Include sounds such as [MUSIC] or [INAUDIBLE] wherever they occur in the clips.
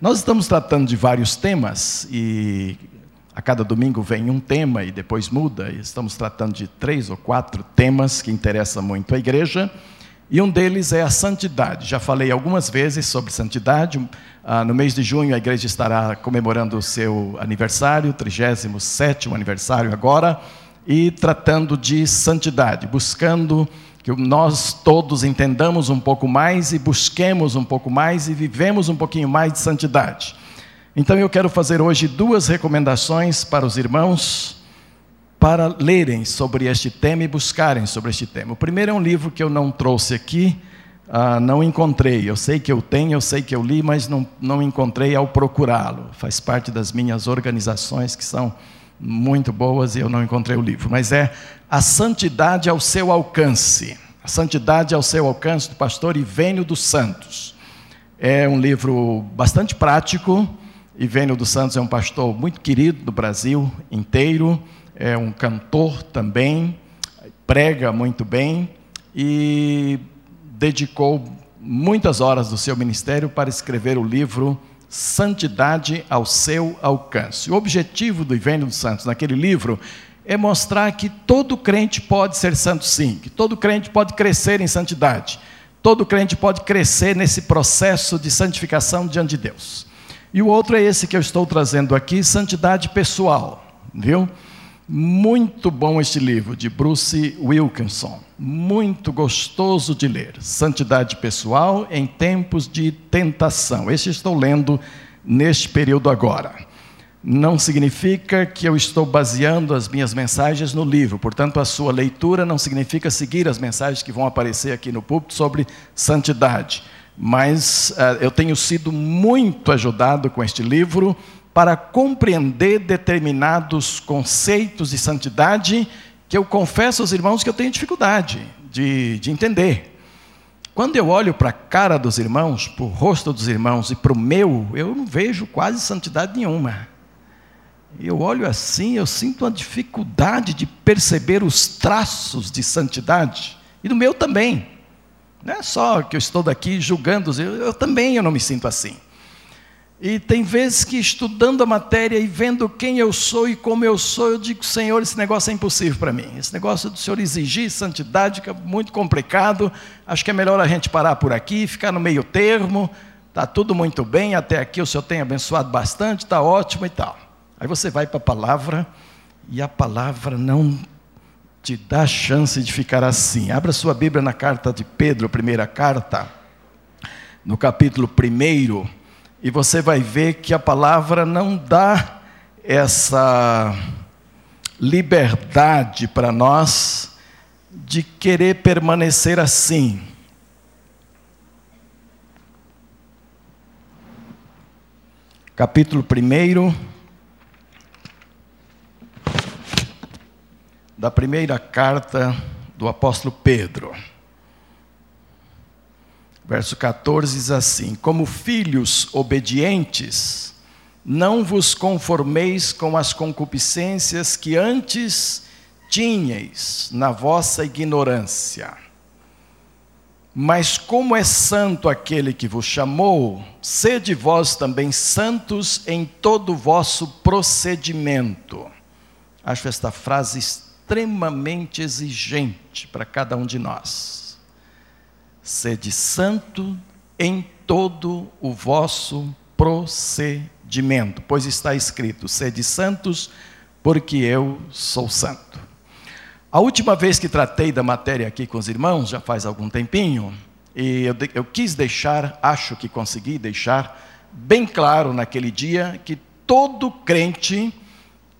Nós estamos tratando de vários temas e a cada domingo vem um tema e depois muda. E estamos tratando de três ou quatro temas que interessam muito a igreja. E um deles é a santidade. Já falei algumas vezes sobre santidade. Ah, no mês de junho, a igreja estará comemorando o seu aniversário, 37 aniversário agora, e tratando de santidade, buscando que nós todos entendamos um pouco mais e busquemos um pouco mais e vivemos um pouquinho mais de santidade. Então eu quero fazer hoje duas recomendações para os irmãos para lerem sobre este tema e buscarem sobre este tema. O primeiro é um livro que eu não trouxe aqui, uh, não encontrei. Eu sei que eu tenho, eu sei que eu li, mas não, não encontrei ao procurá-lo. Faz parte das minhas organizações que são muito boas e eu não encontrei o livro. Mas é A Santidade ao Seu Alcance. A Santidade ao Seu Alcance, do pastor Ivênio dos Santos. É um livro bastante prático. Ivênio dos Santos é um pastor muito querido do Brasil inteiro, é um cantor também, prega muito bem e dedicou muitas horas do seu ministério para escrever o livro Santidade ao seu alcance. O objetivo do Ivênio dos Santos naquele livro é mostrar que todo crente pode ser santo sim, que todo crente pode crescer em santidade, todo crente pode crescer nesse processo de santificação diante de Deus. E o outro é esse que eu estou trazendo aqui, santidade pessoal, viu? Muito bom este livro, de Bruce Wilkinson. Muito gostoso de ler. Santidade pessoal em tempos de tentação. Este estou lendo neste período agora. Não significa que eu estou baseando as minhas mensagens no livro, portanto, a sua leitura não significa seguir as mensagens que vão aparecer aqui no púlpito sobre santidade. Mas uh, eu tenho sido muito ajudado com este livro para compreender determinados conceitos de santidade que eu confesso aos irmãos que eu tenho dificuldade de, de entender. Quando eu olho para a cara dos irmãos, para o rosto dos irmãos e para o meu, eu não vejo quase santidade nenhuma. Eu olho assim, eu sinto uma dificuldade de perceber os traços de santidade, e do meu também. Não é só que eu estou daqui julgando, eu, eu também eu não me sinto assim. E tem vezes que estudando a matéria e vendo quem eu sou e como eu sou, eu digo, Senhor, esse negócio é impossível para mim. Esse negócio do Senhor exigir santidade é muito complicado. Acho que é melhor a gente parar por aqui, ficar no meio termo. Está tudo muito bem, até aqui o Senhor tem abençoado bastante, está ótimo e tal. Aí você vai para a palavra e a palavra não te dá chance de ficar assim. Abra sua Bíblia na carta de Pedro, primeira carta, no capítulo 1 e você vai ver que a palavra não dá essa liberdade para nós de querer permanecer assim. Capítulo 1 da primeira carta do apóstolo Pedro. Verso 14 diz assim: Como filhos obedientes, não vos conformeis com as concupiscências que antes tinhais na vossa ignorância. Mas como é santo aquele que vos chamou, sede vós também santos em todo o vosso procedimento. Acho esta frase extremamente exigente para cada um de nós sede santo em todo o vosso procedimento, pois está escrito: sede santos, porque eu sou santo. A última vez que tratei da matéria aqui com os irmãos, já faz algum tempinho, e eu, eu quis deixar, acho que consegui deixar, bem claro naquele dia, que todo crente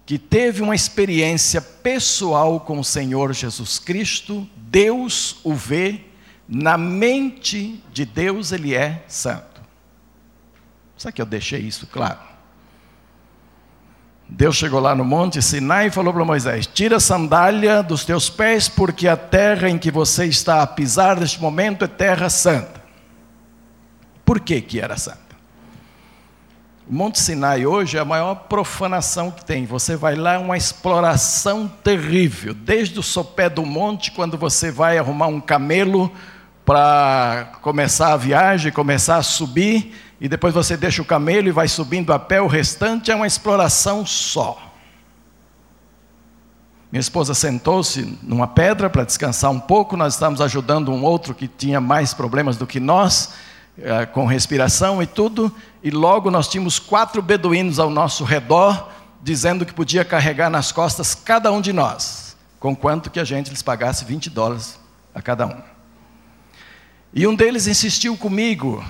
que teve uma experiência pessoal com o Senhor Jesus Cristo, Deus o vê na mente de Deus ele é santo. Sabe que eu deixei isso claro? Deus chegou lá no monte Sinai e falou para Moisés: Tira a sandália dos teus pés, porque a terra em que você está a pisar neste momento é terra santa. Por que, que era santa? O Monte Sinai hoje é a maior profanação que tem. Você vai lá, é uma exploração terrível. Desde o sopé do monte, quando você vai arrumar um camelo para começar a viagem, começar a subir, e depois você deixa o camelo e vai subindo a pé, o restante é uma exploração só. Minha esposa sentou-se numa pedra para descansar um pouco, nós estávamos ajudando um outro que tinha mais problemas do que nós, eh, com respiração e tudo, e logo nós tínhamos quatro beduínos ao nosso redor, dizendo que podia carregar nas costas cada um de nós, com quanto que a gente lhes pagasse 20 dólares a cada um. E um deles insistiu comigo,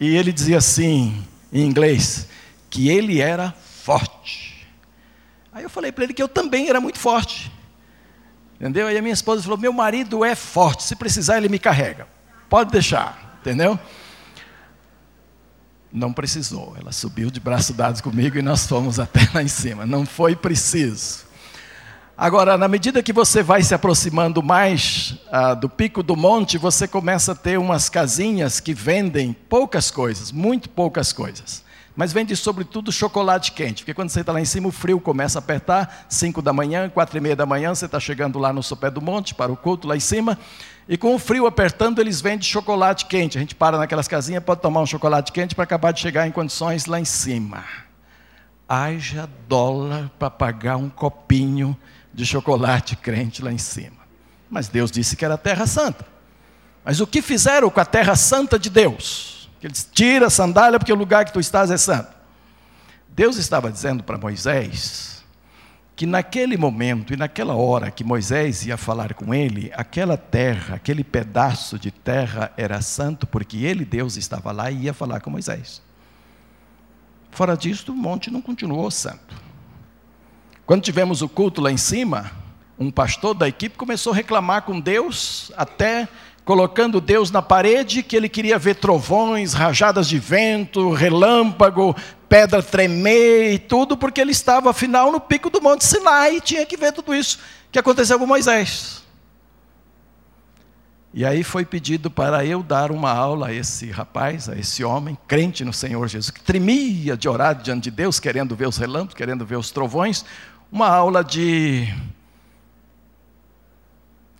e ele dizia assim, em inglês, que ele era forte. Aí eu falei para ele que eu também era muito forte. Entendeu? Aí a minha esposa falou: Meu marido é forte, se precisar ele me carrega. Pode deixar, entendeu? Não precisou, ela subiu de braço dados comigo e nós fomos até lá em cima. Não foi preciso. Agora, na medida que você vai se aproximando mais ah, do pico do monte, você começa a ter umas casinhas que vendem poucas coisas, muito poucas coisas. Mas vende sobretudo chocolate quente, porque quando você está lá em cima, o frio começa a apertar, 5 da manhã, quatro e meia da manhã, você está chegando lá no sopé do monte, para o culto lá em cima, e com o frio apertando, eles vendem chocolate quente. A gente para naquelas casinhas, pode tomar um chocolate quente para acabar de chegar em condições lá em cima. Haja dólar para pagar um copinho de chocolate crente lá em cima. Mas Deus disse que era a terra santa. Mas o que fizeram com a terra santa de Deus? Que eles tira a sandália porque o lugar que tu estás é santo. Deus estava dizendo para Moisés que naquele momento e naquela hora que Moisés ia falar com ele, aquela terra, aquele pedaço de terra era santo porque ele, Deus, estava lá e ia falar com Moisés. Fora disso, o monte não continuou santo. Quando tivemos o culto lá em cima, um pastor da equipe começou a reclamar com Deus, até colocando Deus na parede, que ele queria ver trovões, rajadas de vento, relâmpago, pedra tremer e tudo, porque ele estava, afinal, no pico do Monte Sinai e tinha que ver tudo isso que aconteceu com Moisés. E aí foi pedido para eu dar uma aula a esse rapaz, a esse homem, crente no Senhor Jesus, que tremia de orar diante de Deus, querendo ver os relâmpagos, querendo ver os trovões uma aula de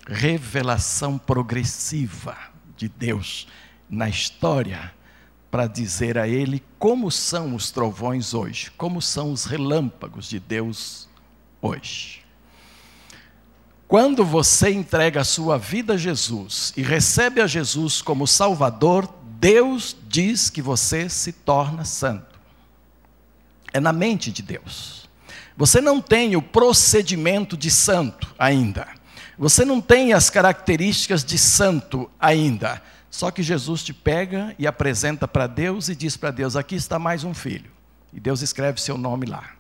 revelação progressiva de Deus na história para dizer a ele como são os trovões hoje, como são os relâmpagos de Deus hoje. Quando você entrega a sua vida a Jesus e recebe a Jesus como Salvador, Deus diz que você se torna santo. É na mente de Deus. Você não tem o procedimento de santo ainda. Você não tem as características de santo ainda. Só que Jesus te pega e apresenta para Deus e diz para Deus: aqui está mais um filho. E Deus escreve seu nome lá.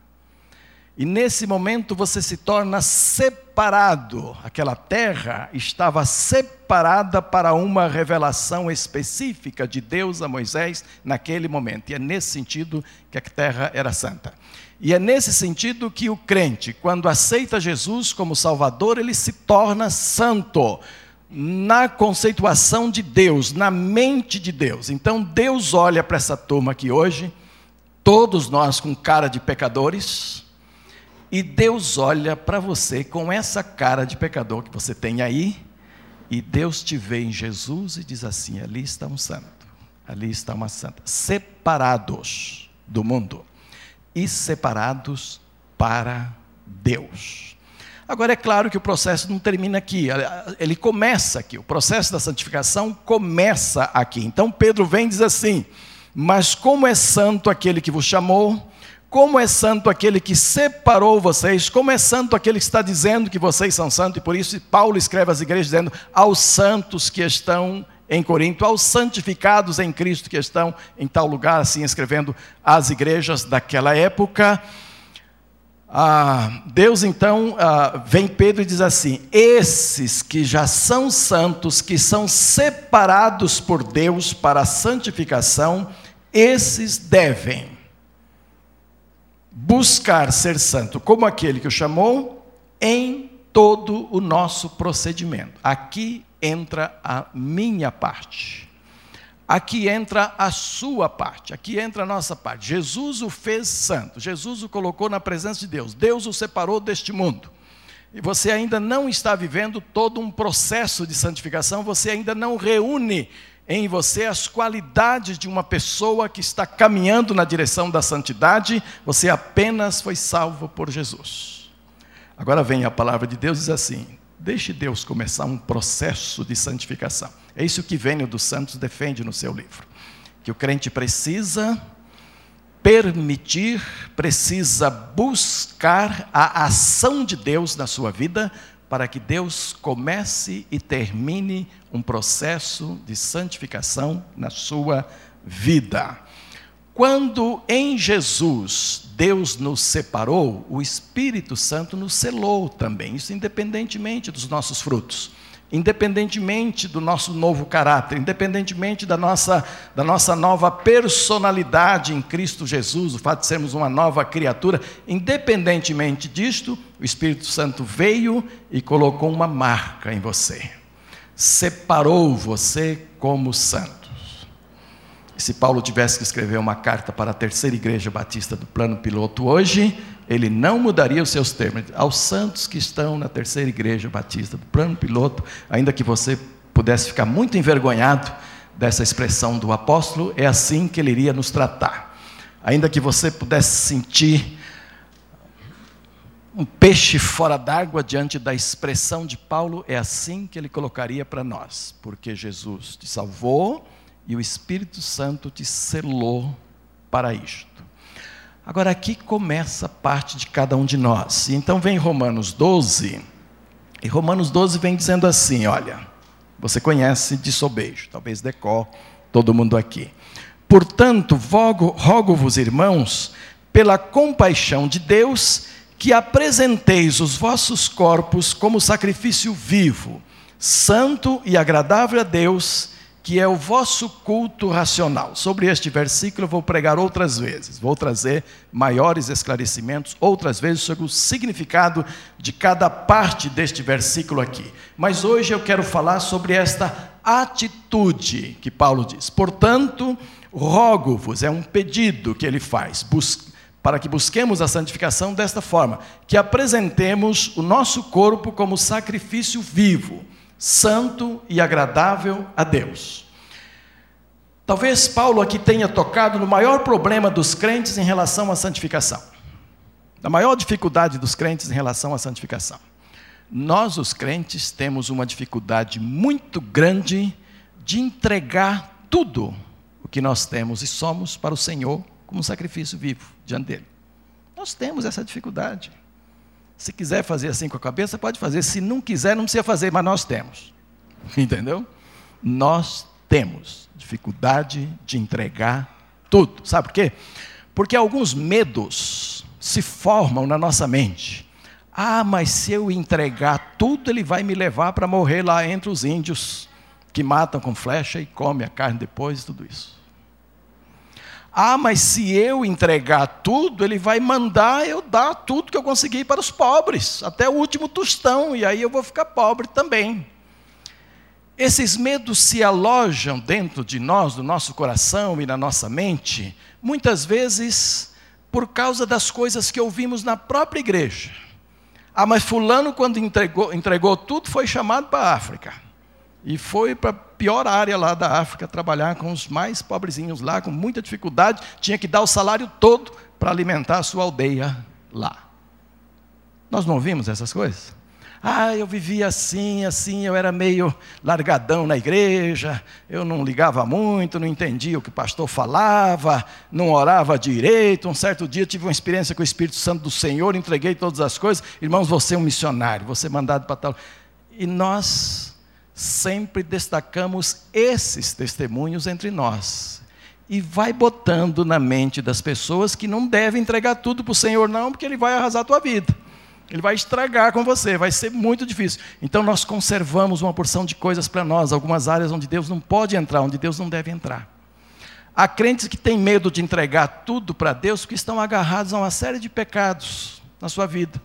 E nesse momento você se torna separado. Aquela terra estava separada para uma revelação específica de Deus a Moisés naquele momento. E é nesse sentido que a terra era santa. E é nesse sentido que o crente, quando aceita Jesus como Salvador, ele se torna santo na conceituação de Deus, na mente de Deus. Então Deus olha para essa turma aqui hoje, todos nós com cara de pecadores, e Deus olha para você com essa cara de pecador que você tem aí, e Deus te vê em Jesus e diz assim: ali está um santo, ali está uma santa, separados do mundo e separados para Deus. Agora, é claro que o processo não termina aqui, ele começa aqui, o processo da santificação começa aqui. Então, Pedro vem e diz assim: Mas como é santo aquele que vos chamou, como é santo aquele que separou vocês, como é santo aquele que está dizendo que vocês são santos, e por isso Paulo escreve às igrejas dizendo: aos santos que estão em Corinto, aos santificados em Cristo que estão em tal lugar, assim escrevendo as igrejas daquela época. Ah, Deus então ah, vem Pedro e diz assim: esses que já são santos, que são separados por Deus para a santificação, esses devem buscar ser santo, como aquele que o chamou, em todo o nosso procedimento. Aqui entra a minha parte. Aqui entra a sua parte, aqui entra a nossa parte. Jesus o fez santo, Jesus o colocou na presença de Deus, Deus o separou deste mundo. E você ainda não está vivendo todo um processo de santificação, você ainda não reúne em você as qualidades de uma pessoa que está caminhando na direção da santidade, você apenas foi salvo por Jesus. Agora vem a palavra de Deus diz assim: deixe Deus começar um processo de santificação. É isso que Vênio dos Santos defende no seu livro. Que o crente precisa permitir, precisa buscar a ação de Deus na sua vida para que Deus comece e termine um processo de santificação na sua vida. Quando em Jesus Deus nos separou, o Espírito Santo nos selou também, isso independentemente dos nossos frutos independentemente do nosso novo caráter, independentemente da nossa, da nossa nova personalidade em Cristo Jesus, o fato de sermos uma nova criatura, independentemente disto, o Espírito Santo veio e colocou uma marca em você, separou você como santo. E se Paulo tivesse que escrever uma carta para a terceira igreja batista do plano piloto hoje, ele não mudaria os seus termos. Aos santos que estão na terceira igreja batista do plano piloto, ainda que você pudesse ficar muito envergonhado dessa expressão do apóstolo, é assim que ele iria nos tratar. Ainda que você pudesse sentir um peixe fora d'água diante da expressão de Paulo, é assim que ele colocaria para nós, porque Jesus te salvou e o Espírito Santo te selou para isto. Agora aqui começa a parte de cada um de nós. Então vem Romanos 12, e Romanos 12 vem dizendo assim: olha, você conhece de sobejo, talvez decor, todo mundo aqui. Portanto, rogo-vos, irmãos, pela compaixão de Deus, que apresenteis os vossos corpos como sacrifício vivo, santo e agradável a Deus, que é o vosso culto racional. Sobre este versículo eu vou pregar outras vezes, vou trazer maiores esclarecimentos outras vezes sobre o significado de cada parte deste versículo aqui. Mas hoje eu quero falar sobre esta atitude que Paulo diz. Portanto, rogo-vos, é um pedido que ele faz, para que busquemos a santificação desta forma, que apresentemos o nosso corpo como sacrifício vivo santo e agradável a Deus. Talvez Paulo aqui tenha tocado no maior problema dos crentes em relação à santificação. A maior dificuldade dos crentes em relação à santificação. Nós, os crentes, temos uma dificuldade muito grande de entregar tudo o que nós temos e somos para o Senhor como sacrifício vivo diante dele. Nós temos essa dificuldade. Se quiser fazer assim com a cabeça, pode fazer. Se não quiser, não precisa fazer, mas nós temos. [LAUGHS] Entendeu? Nós temos dificuldade de entregar tudo. Sabe por quê? Porque alguns medos se formam na nossa mente. Ah, mas se eu entregar tudo, ele vai me levar para morrer lá entre os índios que matam com flecha e comem a carne depois, tudo isso. Ah, mas se eu entregar tudo, ele vai mandar eu dar tudo que eu consegui para os pobres, até o último tostão, e aí eu vou ficar pobre também. Esses medos se alojam dentro de nós, do nosso coração e na nossa mente, muitas vezes por causa das coisas que ouvimos na própria igreja. Ah, mas Fulano, quando entregou, entregou tudo, foi chamado para a África. E foi para pior área lá da África trabalhar com os mais pobrezinhos lá, com muita dificuldade, tinha que dar o salário todo para alimentar a sua aldeia lá. Nós não ouvimos essas coisas? Ah, eu vivia assim, assim, eu era meio largadão na igreja, eu não ligava muito, não entendia o que o pastor falava, não orava direito. Um certo dia tive uma experiência com o Espírito Santo do Senhor, entreguei todas as coisas. Irmãos, você é um missionário, você é mandado para tal. E nós sempre destacamos esses testemunhos entre nós. E vai botando na mente das pessoas que não devem entregar tudo para o Senhor, não, porque Ele vai arrasar a tua vida. Ele vai estragar com você, vai ser muito difícil. Então nós conservamos uma porção de coisas para nós, algumas áreas onde Deus não pode entrar, onde Deus não deve entrar. Há crentes que têm medo de entregar tudo para Deus porque estão agarrados a uma série de pecados na sua vida.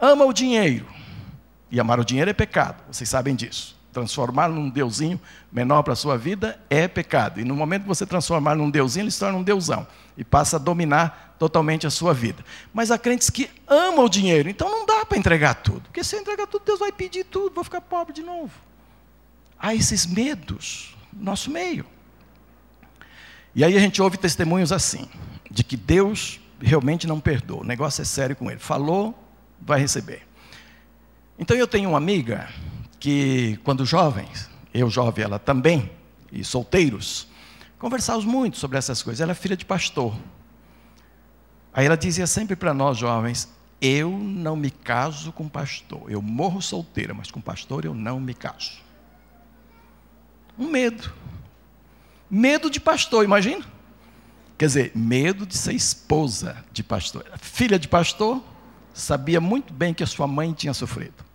Ama o dinheiro, e amar o dinheiro é pecado, vocês sabem disso. Transformar num deusinho menor para a sua vida é pecado. E no momento que você transformar num deusinho, ele se torna um deusão. E passa a dominar totalmente a sua vida. Mas há crentes que amam o dinheiro, então não dá para entregar tudo. Porque se eu entregar tudo, Deus vai pedir tudo, vou ficar pobre de novo. Há esses medos nosso meio. E aí a gente ouve testemunhos assim, de que Deus realmente não perdoa, o negócio é sério com ele. Falou, vai receber. Então eu tenho uma amiga que, quando jovens, eu jovem, ela também, e solteiros, conversávamos muito sobre essas coisas. Ela é filha de pastor. Aí ela dizia sempre para nós jovens: Eu não me caso com pastor. Eu morro solteira, mas com pastor eu não me caso. Um medo. Medo de pastor, imagina? Quer dizer, medo de ser esposa de pastor. Filha de pastor, sabia muito bem que a sua mãe tinha sofrido.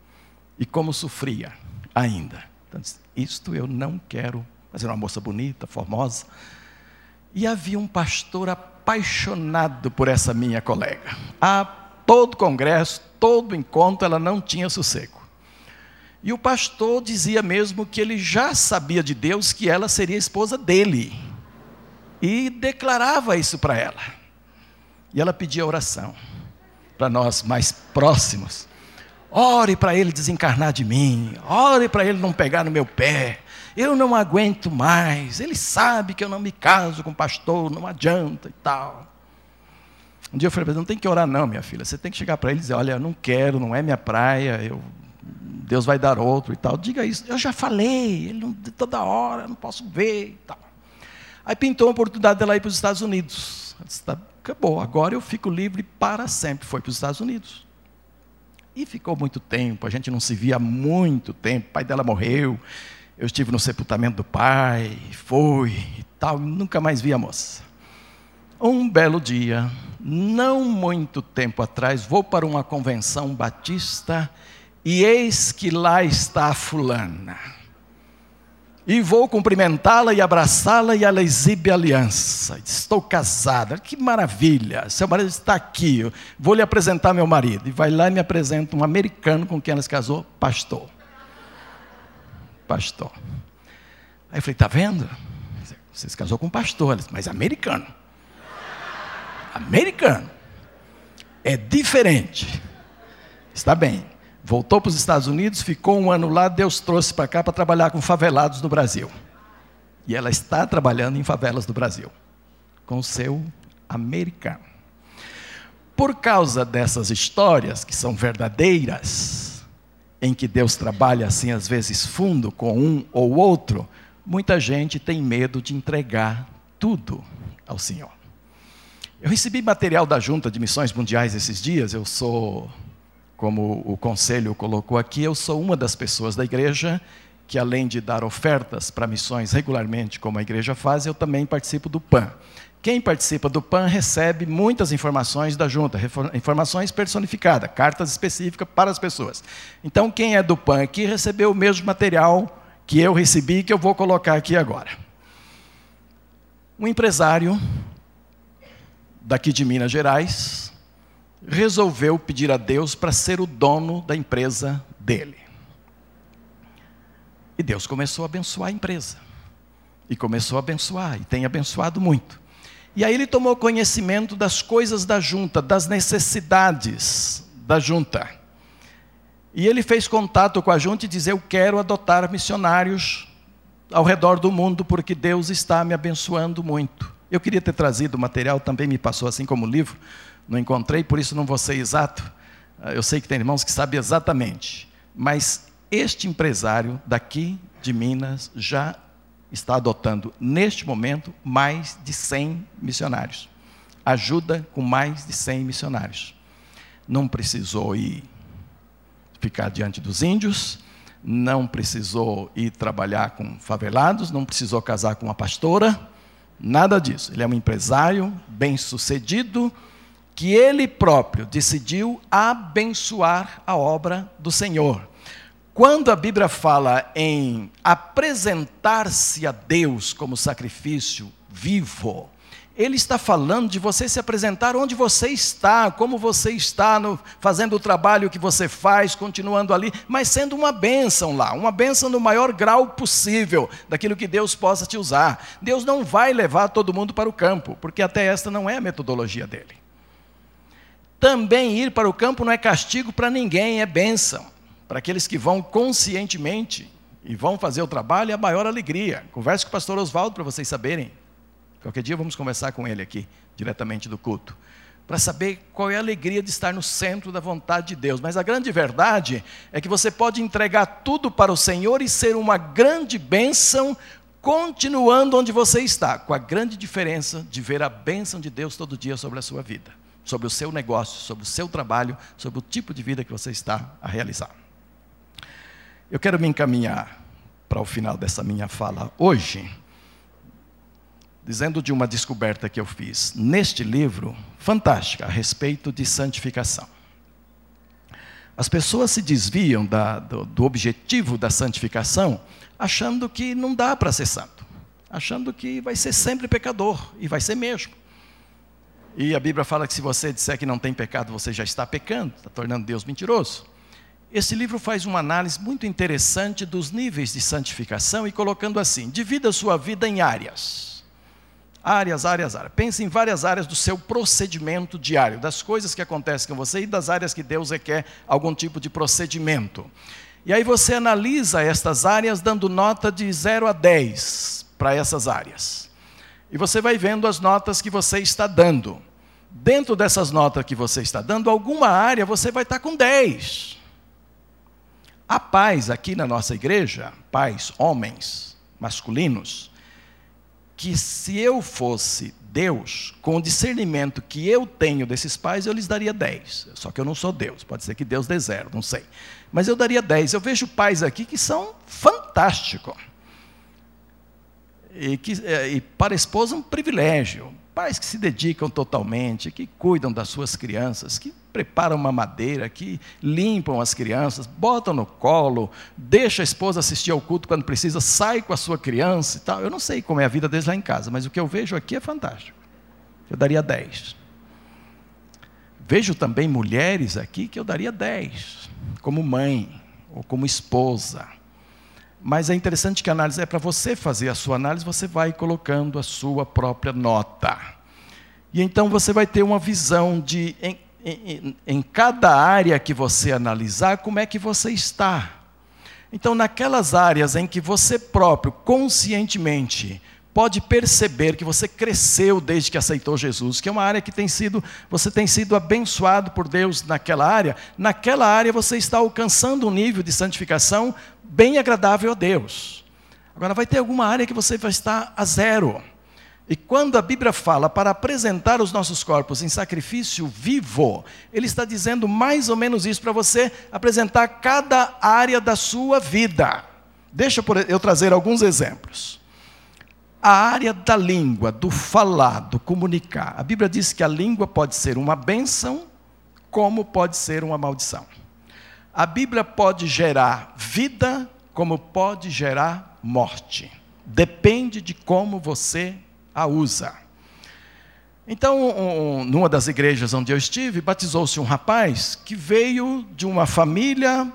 E como sofria ainda. Então, isto eu não quero. Mas era uma moça bonita, formosa. E havia um pastor apaixonado por essa minha colega. A todo congresso, todo encontro, ela não tinha sossego. E o pastor dizia mesmo que ele já sabia de Deus que ela seria esposa dele e declarava isso para ela. E ela pedia oração para nós mais próximos. Ore para ele desencarnar de mim, ore para ele não pegar no meu pé. Eu não aguento mais. Ele sabe que eu não me caso com pastor, não adianta e tal. Um dia eu falei, não tem que orar não, minha filha. Você tem que chegar para ele e dizer, olha, não quero, não é minha praia, eu, Deus vai dar outro e tal. Diga isso. Eu já falei, ele não, toda hora, não posso ver e tal. Aí pintou a oportunidade dela ir para os Estados Unidos. Tá, acabou, agora eu fico livre para sempre. Foi para os Estados Unidos. E ficou muito tempo, a gente não se via há muito tempo. O pai dela morreu, eu estive no sepultamento do pai, foi e tal, nunca mais vi a moça. Um belo dia, não muito tempo atrás, vou para uma convenção batista e eis que lá está a fulana e vou cumprimentá-la e abraçá-la e ela exibe aliança. Estou casada, que maravilha. Seu marido está aqui, eu vou lhe apresentar meu marido. E vai lá e me apresenta um americano com quem ela se casou, pastor. Pastor. Aí eu falei, está vendo? Você se casou com um pastor, mas americano. Americano. É diferente. Está bem. Voltou para os Estados Unidos, ficou um ano lá, Deus trouxe para cá para trabalhar com favelados do Brasil. E ela está trabalhando em favelas do Brasil, com o seu americano. Por causa dessas histórias, que são verdadeiras, em que Deus trabalha assim, às vezes fundo, com um ou outro, muita gente tem medo de entregar tudo ao Senhor. Eu recebi material da Junta de Missões Mundiais esses dias, eu sou como o conselho colocou aqui, eu sou uma das pessoas da igreja que, além de dar ofertas para missões regularmente, como a igreja faz, eu também participo do PAN. Quem participa do PAN recebe muitas informações da junta, informações personificadas, cartas específicas para as pessoas. Então, quem é do PAN aqui recebeu o mesmo material que eu recebi, que eu vou colocar aqui agora. Um empresário daqui de Minas Gerais, resolveu pedir a Deus para ser o dono da empresa dele. E Deus começou a abençoar a empresa. E começou a abençoar, e tem abençoado muito. E aí ele tomou conhecimento das coisas da junta, das necessidades da junta. E ele fez contato com a junta e disse: Eu quero adotar missionários ao redor do mundo, porque Deus está me abençoando muito. Eu queria ter trazido o material, também me passou assim como livro, não encontrei, por isso não vou ser exato. Ah, eu sei que tem irmãos que sabem exatamente. Mas este empresário daqui de Minas já está adotando, neste momento, mais de 100 missionários. Ajuda com mais de 100 missionários. Não precisou ir ficar diante dos índios, não precisou ir trabalhar com favelados, não precisou casar com uma pastora, nada disso. Ele é um empresário bem-sucedido, que ele próprio decidiu abençoar a obra do Senhor. Quando a Bíblia fala em apresentar-se a Deus como sacrifício vivo, ele está falando de você se apresentar onde você está, como você está, no, fazendo o trabalho que você faz, continuando ali, mas sendo uma bênção lá, uma bênção no maior grau possível daquilo que Deus possa te usar. Deus não vai levar todo mundo para o campo, porque até esta não é a metodologia dele. Também ir para o campo não é castigo para ninguém, é bênção. Para aqueles que vão conscientemente e vão fazer o trabalho é a maior alegria. Converse com o pastor Oswaldo para vocês saberem. Qualquer dia vamos conversar com ele aqui, diretamente do culto, para saber qual é a alegria de estar no centro da vontade de Deus. Mas a grande verdade é que você pode entregar tudo para o Senhor e ser uma grande bênção, continuando onde você está, com a grande diferença de ver a bênção de Deus todo dia sobre a sua vida, sobre o seu negócio, sobre o seu trabalho, sobre o tipo de vida que você está a realizar. Eu quero me encaminhar para o final dessa minha fala hoje, dizendo de uma descoberta que eu fiz neste livro, fantástica, a respeito de santificação. As pessoas se desviam da, do, do objetivo da santificação, achando que não dá para ser santo, achando que vai ser sempre pecador, e vai ser mesmo. E a Bíblia fala que se você disser que não tem pecado, você já está pecando, está tornando Deus mentiroso. Esse livro faz uma análise muito interessante dos níveis de santificação e colocando assim: divida sua vida em áreas. Áreas, áreas, áreas. Pense em várias áreas do seu procedimento diário, das coisas que acontecem com você e das áreas que Deus requer algum tipo de procedimento. E aí você analisa estas áreas dando nota de 0 a 10 para essas áreas. E você vai vendo as notas que você está dando. Dentro dessas notas que você está dando, alguma área você vai estar com 10. Há pais aqui na nossa igreja, pais, homens, masculinos, que se eu fosse Deus, com o discernimento que eu tenho desses pais, eu lhes daria 10. Só que eu não sou Deus, pode ser que Deus dê zero, não sei. Mas eu daria 10. Eu vejo pais aqui que são fantásticos. E, que, é, e para a esposa um privilégio. Pais que se dedicam totalmente, que cuidam das suas crianças, que preparam uma madeira, que limpam as crianças, botam no colo, deixa a esposa assistir ao culto quando precisa, sai com a sua criança e tal. Eu não sei como é a vida deles lá em casa, mas o que eu vejo aqui é fantástico. Eu daria 10. Vejo também mulheres aqui que eu daria 10, como mãe ou como esposa. Mas é interessante que a análise é para você fazer a sua análise, você vai colocando a sua própria nota. E então você vai ter uma visão de, em, em, em cada área que você analisar, como é que você está. Então, naquelas áreas em que você próprio, conscientemente, pode perceber que você cresceu desde que aceitou Jesus, que é uma área que tem sido, você tem sido abençoado por Deus naquela área, naquela área você está alcançando um nível de santificação bem agradável a Deus. Agora vai ter alguma área que você vai estar a zero. E quando a Bíblia fala para apresentar os nossos corpos em sacrifício vivo, ele está dizendo mais ou menos isso para você apresentar cada área da sua vida. Deixa eu trazer alguns exemplos a área da língua, do falar, do comunicar. A Bíblia diz que a língua pode ser uma bênção, como pode ser uma maldição. A Bíblia pode gerar vida, como pode gerar morte. Depende de como você a usa. Então, um, numa das igrejas onde eu estive, batizou-se um rapaz que veio de uma família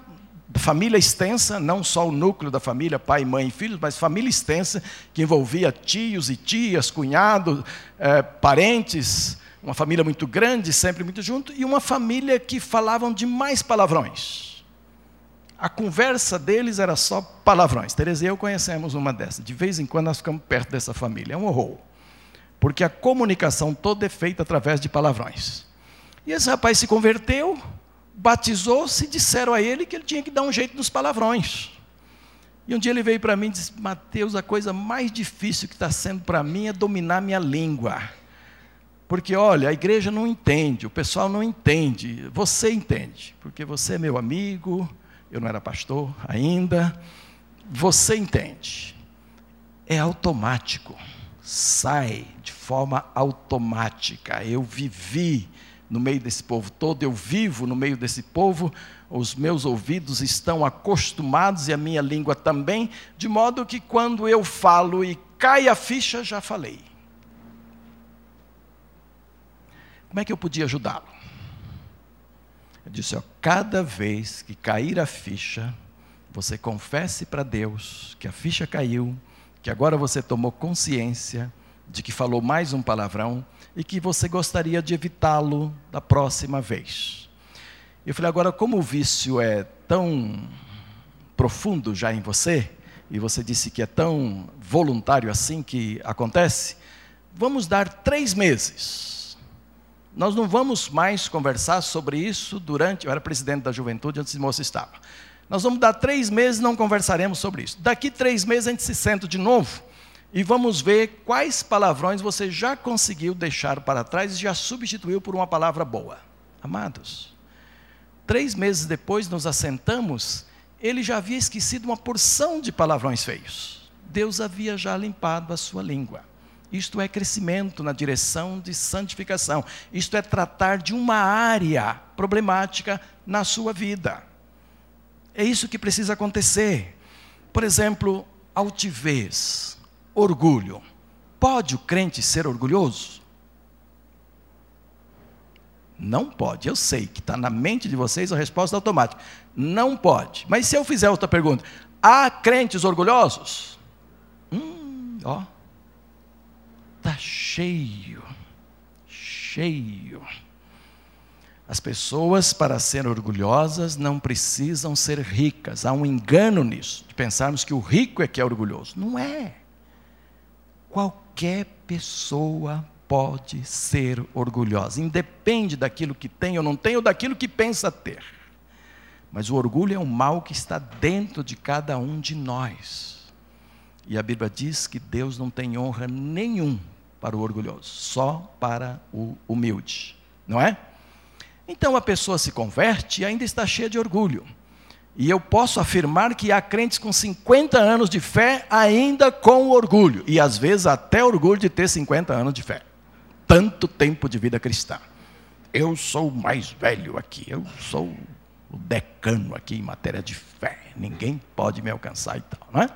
família extensa, não só o núcleo da família, pai, mãe e filhos, mas família extensa, que envolvia tios e tias, cunhados, é, parentes, uma família muito grande, sempre muito junto, e uma família que falavam de mais palavrões. A conversa deles era só palavrões. Tereza e eu conhecemos uma dessas. De vez em quando nós ficamos perto dessa família. É um horror. Porque a comunicação toda é feita através de palavrões. E esse rapaz se converteu, batizou-se e disseram a ele que ele tinha que dar um jeito nos palavrões. E um dia ele veio para mim e disse: Mateus, a coisa mais difícil que está sendo para mim é dominar minha língua. Porque, olha, a igreja não entende, o pessoal não entende, você entende, porque você é meu amigo, eu não era pastor ainda, você entende. É automático, sai de forma automática. Eu vivi no meio desse povo todo, eu vivo no meio desse povo, os meus ouvidos estão acostumados e a minha língua também, de modo que quando eu falo e cai a ficha, já falei. Como é que eu podia ajudá-lo? Eu disse: ó, cada vez que cair a ficha, você confesse para Deus que a ficha caiu, que agora você tomou consciência de que falou mais um palavrão e que você gostaria de evitá-lo da próxima vez. Eu falei, agora, como o vício é tão profundo já em você, e você disse que é tão voluntário assim que acontece, vamos dar três meses. Nós não vamos mais conversar sobre isso durante. Eu era presidente da juventude antes de moça estava. Nós vamos dar três meses e não conversaremos sobre isso. Daqui três meses a gente se senta de novo e vamos ver quais palavrões você já conseguiu deixar para trás e já substituiu por uma palavra boa. Amados, três meses depois nos assentamos, ele já havia esquecido uma porção de palavrões feios. Deus havia já limpado a sua língua. Isto é crescimento na direção de santificação. Isto é tratar de uma área problemática na sua vida. É isso que precisa acontecer. Por exemplo, altivez, orgulho. Pode o crente ser orgulhoso? Não pode. Eu sei que está na mente de vocês a resposta automática. Não pode. Mas se eu fizer outra pergunta, há crentes orgulhosos? Hum, ó. Está cheio. Cheio. As pessoas, para serem orgulhosas, não precisam ser ricas. Há um engano nisso, de pensarmos que o rico é que é orgulhoso. Não é. Qualquer pessoa pode ser orgulhosa, independe daquilo que tem ou não tem, ou daquilo que pensa ter. Mas o orgulho é um mal que está dentro de cada um de nós. E a Bíblia diz que Deus não tem honra nenhum para o orgulhoso, só para o humilde, não é? Então a pessoa se converte e ainda está cheia de orgulho. E eu posso afirmar que há crentes com 50 anos de fé ainda com orgulho, e às vezes até orgulho de ter 50 anos de fé. Tanto tempo de vida cristã. Eu sou o mais velho aqui, eu sou o decano aqui em matéria de fé. Ninguém pode me alcançar e tal, não é?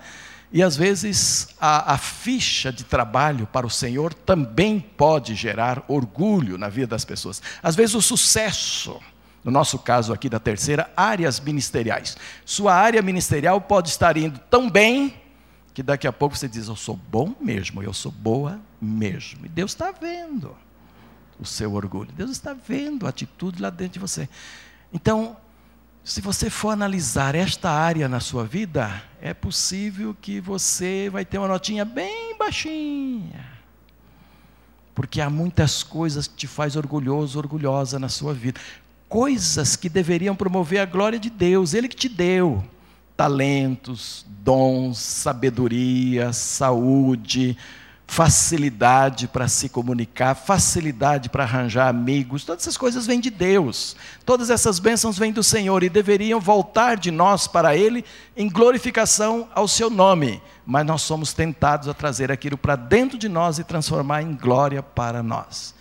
E às vezes a, a, ficha de trabalho para o Senhor também pode gerar orgulho na vida das pessoas. Às vezes o sucesso, no nosso caso aqui da terceira, áreas ministeriais. Sua área ministerial pode estar indo tão bem que daqui a pouco você diz: Eu sou bom mesmo, eu sou boa mesmo. E Deus está vendo o seu orgulho, Deus está vendo a atitude lá dentro de você. Então, se você for analisar esta área na sua vida, é possível que você vai ter uma notinha bem baixinha. Porque há muitas coisas que te faz orgulhoso, orgulhosa na sua vida. Coisas que deveriam promover a glória de Deus, ele que te deu talentos, dons, sabedoria, saúde, facilidade para se comunicar, facilidade para arranjar amigos, todas essas coisas vêm de Deus. Todas essas bênçãos vêm do Senhor e deveriam voltar de nós para Ele em glorificação ao Seu nome. Mas nós somos tentados a trazer aquilo para dentro de nós e transformar em glória para nós.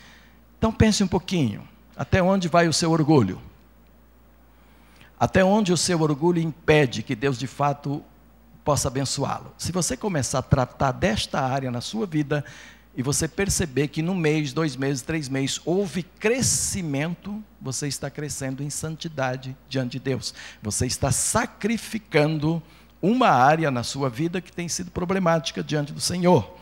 Então pense um pouquinho: até onde vai o seu orgulho? Até onde o seu orgulho impede que Deus de fato possa abençoá-lo. Se você começar a tratar desta área na sua vida e você perceber que no mês, dois meses, três meses houve crescimento, você está crescendo em santidade diante de Deus. Você está sacrificando uma área na sua vida que tem sido problemática diante do Senhor.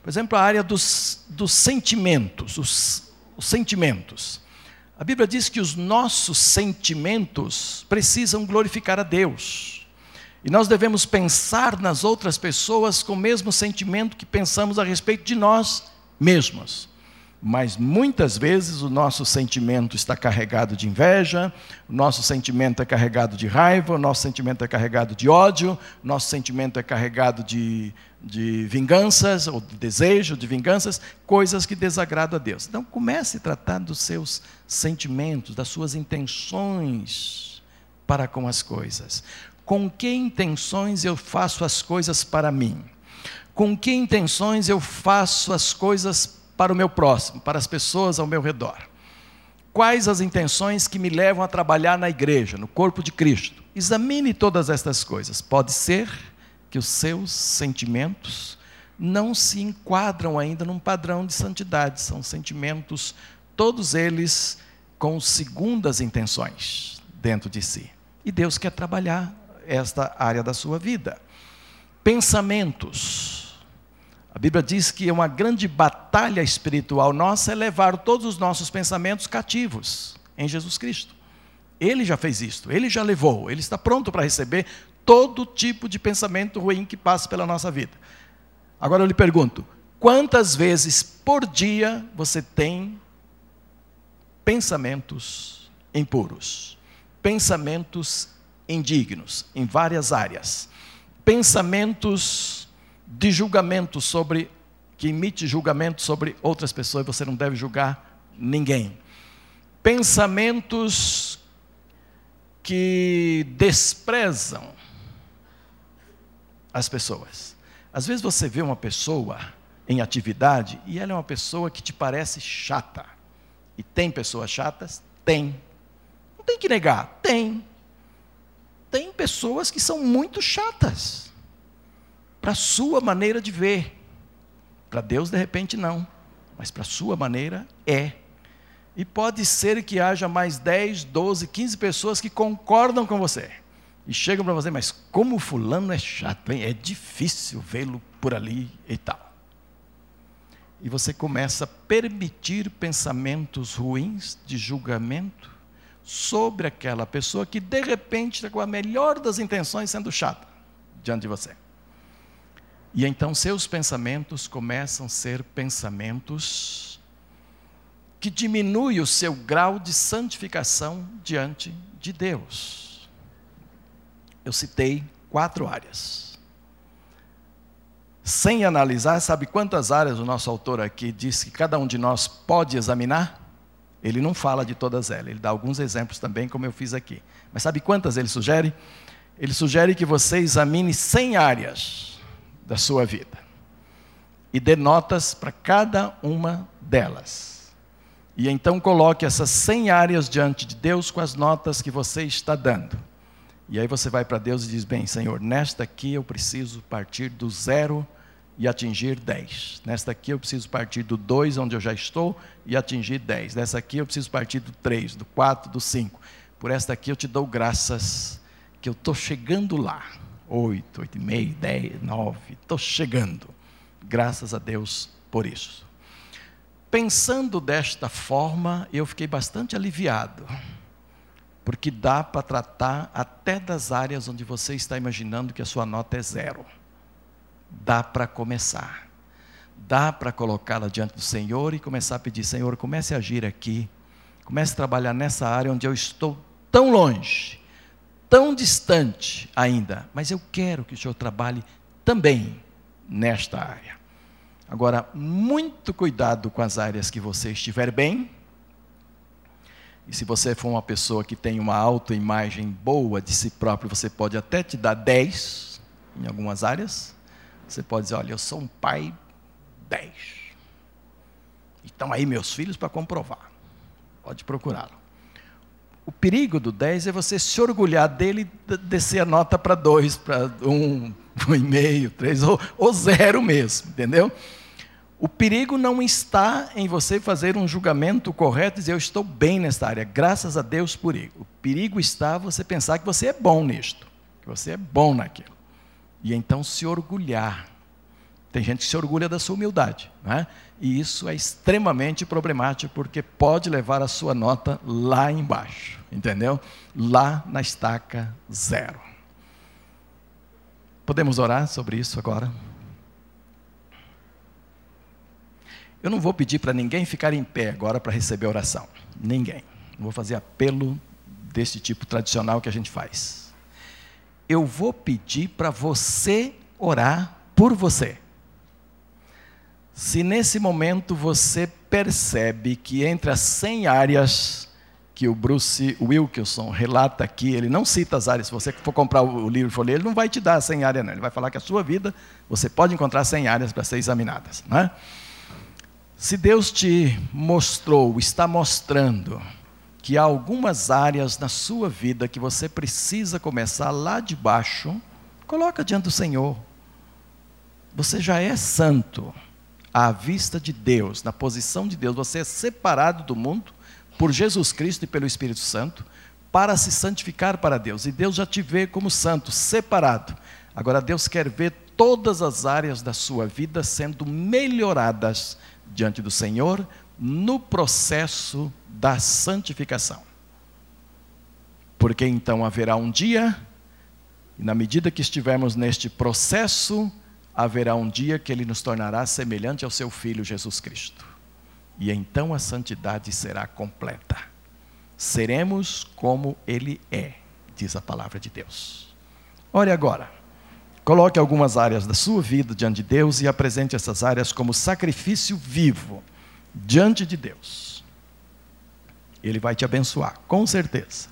Por exemplo, a área dos, dos sentimentos, os, os sentimentos. A Bíblia diz que os nossos sentimentos precisam glorificar a Deus. E nós devemos pensar nas outras pessoas com o mesmo sentimento que pensamos a respeito de nós mesmos. Mas muitas vezes o nosso sentimento está carregado de inveja, o nosso sentimento é carregado de raiva, o nosso sentimento é carregado de ódio, o nosso sentimento é carregado de, de vinganças, ou de desejo de vinganças, coisas que desagradam a Deus. Então comece a tratar dos seus sentimentos, das suas intenções para com as coisas. Com que intenções eu faço as coisas para mim? Com que intenções eu faço as coisas para o meu próximo, para as pessoas ao meu redor? Quais as intenções que me levam a trabalhar na igreja, no corpo de Cristo? Examine todas estas coisas. Pode ser que os seus sentimentos não se enquadram ainda num padrão de santidade, são sentimentos, todos eles com segundas intenções dentro de si. E Deus quer trabalhar esta área da sua vida. Pensamentos. A Bíblia diz que uma grande batalha espiritual nossa é levar todos os nossos pensamentos cativos em Jesus Cristo. Ele já fez isto, ele já levou, ele está pronto para receber todo tipo de pensamento ruim que passa pela nossa vida. Agora eu lhe pergunto: quantas vezes por dia você tem pensamentos impuros, pensamentos indignos em várias áreas, pensamentos de julgamento sobre que emite julgamento sobre outras pessoas, você não deve julgar ninguém. Pensamentos que desprezam as pessoas. Às vezes você vê uma pessoa em atividade e ela é uma pessoa que te parece chata. E tem pessoas chatas? Tem. Não tem que negar, tem. Tem pessoas que são muito chatas para a sua maneira de ver. Para Deus, de repente, não. Mas para a sua maneira, é. E pode ser que haja mais 10, 12, 15 pessoas que concordam com você. E chegam para você, mas como fulano é chato, hein? é difícil vê-lo por ali e tal. E você começa a permitir pensamentos ruins de julgamento sobre aquela pessoa que de repente está com a melhor das intenções sendo chata diante de você. E então seus pensamentos começam a ser pensamentos que diminuem o seu grau de santificação diante de Deus. Eu citei quatro áreas. Sem analisar, sabe quantas áreas o nosso autor aqui diz que cada um de nós pode examinar? Ele não fala de todas elas, ele dá alguns exemplos também, como eu fiz aqui. Mas sabe quantas ele sugere? Ele sugere que você examine 100 áreas da sua vida. E dê notas para cada uma delas. E então coloque essas 100 áreas diante de Deus com as notas que você está dando. E aí você vai para Deus e diz: Bem, Senhor, nesta aqui eu preciso partir do zero e atingir 10. Nesta aqui eu preciso partir do 2, onde eu já estou, e atingir 10. Nessa aqui eu preciso partir do 3, do 4, do 5. Por esta aqui eu te dou graças que eu estou chegando lá oito, oito e meio, dez, nove, estou chegando. Graças a Deus por isso. Pensando desta forma, eu fiquei bastante aliviado, porque dá para tratar até das áreas onde você está imaginando que a sua nota é zero. Dá para começar. Dá para colocá-la diante do Senhor e começar a pedir: Senhor, comece a agir aqui, comece a trabalhar nessa área onde eu estou tão longe tão distante ainda, mas eu quero que o Senhor trabalhe também nesta área. Agora, muito cuidado com as áreas que você estiver bem. E se você for uma pessoa que tem uma autoimagem boa de si próprio, você pode até te dar 10 em algumas áreas. Você pode dizer: Olha, eu sou um pai 10. Estão aí meus filhos para comprovar. Pode procurá-lo. O perigo do 10 é você se orgulhar dele e descer a nota para 2, para 1, 1,5, 3, ou, ou zero mesmo, entendeu? O perigo não está em você fazer um julgamento correto e dizer eu estou bem nesta área, graças a Deus por isso. O perigo está você pensar que você é bom nisto, que você é bom naquilo. E então se orgulhar. Tem gente que se orgulha da sua humildade, né? e isso é extremamente problemático, porque pode levar a sua nota lá embaixo, entendeu? Lá na estaca zero. Podemos orar sobre isso agora? Eu não vou pedir para ninguém ficar em pé agora para receber oração. Ninguém. Não vou fazer apelo desse tipo tradicional que a gente faz. Eu vou pedir para você orar por você. Se nesse momento você percebe que entre as 100 áreas que o Bruce Wilkinson relata aqui, ele não cita as áreas, se você for comprar o livro ler, ele não vai te dar 100 áreas, não. Ele vai falar que a sua vida, você pode encontrar 100 áreas para ser examinadas. Não é? Se Deus te mostrou, está mostrando, que há algumas áreas na sua vida que você precisa começar lá de baixo, coloca diante do Senhor. Você já é santo à vista de Deus, na posição de Deus, você é separado do mundo por Jesus Cristo e pelo Espírito Santo para se santificar para Deus. E Deus já te vê como santo, separado. Agora Deus quer ver todas as áreas da sua vida sendo melhoradas diante do Senhor no processo da santificação. Porque então haverá um dia E na medida que estivermos neste processo, haverá um dia que ele nos tornará semelhante ao seu filho Jesus Cristo. E então a santidade será completa. Seremos como ele é, diz a palavra de Deus. Ore agora. Coloque algumas áreas da sua vida diante de Deus e apresente essas áreas como sacrifício vivo diante de Deus. Ele vai te abençoar, com certeza.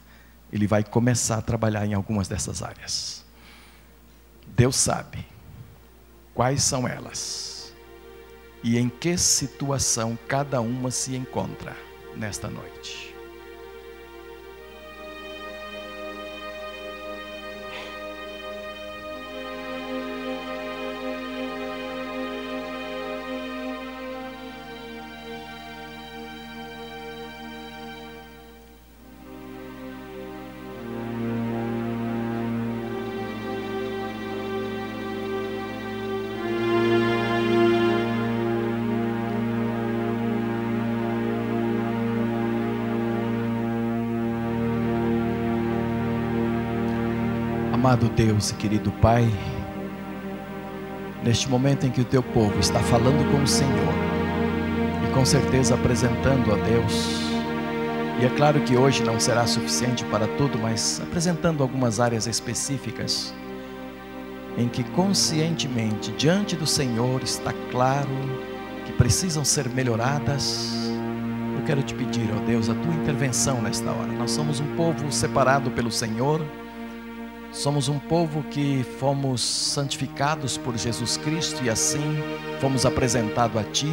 Ele vai começar a trabalhar em algumas dessas áreas. Deus sabe quais são elas e em que situação cada uma se encontra nesta noite. Amado Deus e querido Pai, neste momento em que o teu povo está falando com o Senhor e com certeza apresentando a Deus, e é claro que hoje não será suficiente para tudo, mas apresentando algumas áreas específicas em que conscientemente diante do Senhor está claro que precisam ser melhoradas. Eu quero te pedir, ó Deus, a tua intervenção nesta hora. Nós somos um povo separado pelo Senhor Somos um povo que fomos santificados por Jesus Cristo e assim fomos apresentados a Ti.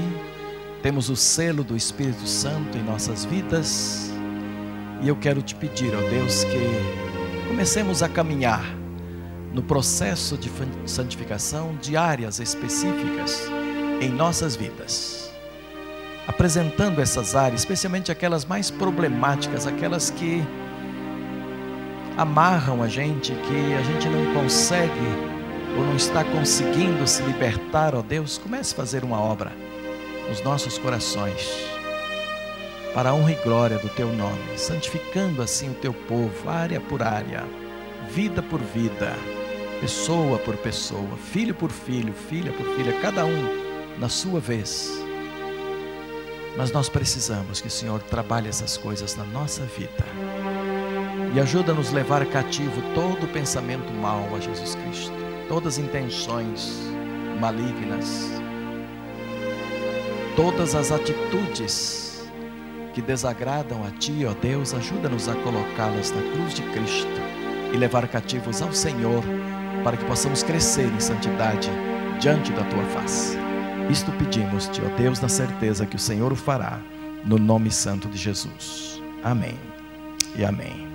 Temos o selo do Espírito Santo em nossas vidas. E eu quero te pedir, ó Deus, que comecemos a caminhar no processo de santificação de áreas específicas em nossas vidas. Apresentando essas áreas, especialmente aquelas mais problemáticas, aquelas que amarram a gente, que a gente não consegue ou não está conseguindo se libertar, ó Deus, comece a fazer uma obra nos nossos corações, para a honra e glória do Teu nome, santificando assim o Teu povo, área por área, vida por vida, pessoa por pessoa, filho por filho, filha por filha, cada um na sua vez. Mas nós precisamos que o Senhor trabalhe essas coisas na nossa vida e ajuda-nos a levar cativo todo pensamento mau a Jesus Cristo, todas as intenções malignas, todas as atitudes que desagradam a Ti, ó Deus, ajuda-nos a colocá-las na cruz de Cristo e levar cativos ao Senhor, para que possamos crescer em santidade diante da Tua face. Isto pedimos-te, ó Deus, na certeza que o Senhor o fará, no nome santo de Jesus. Amém e amém.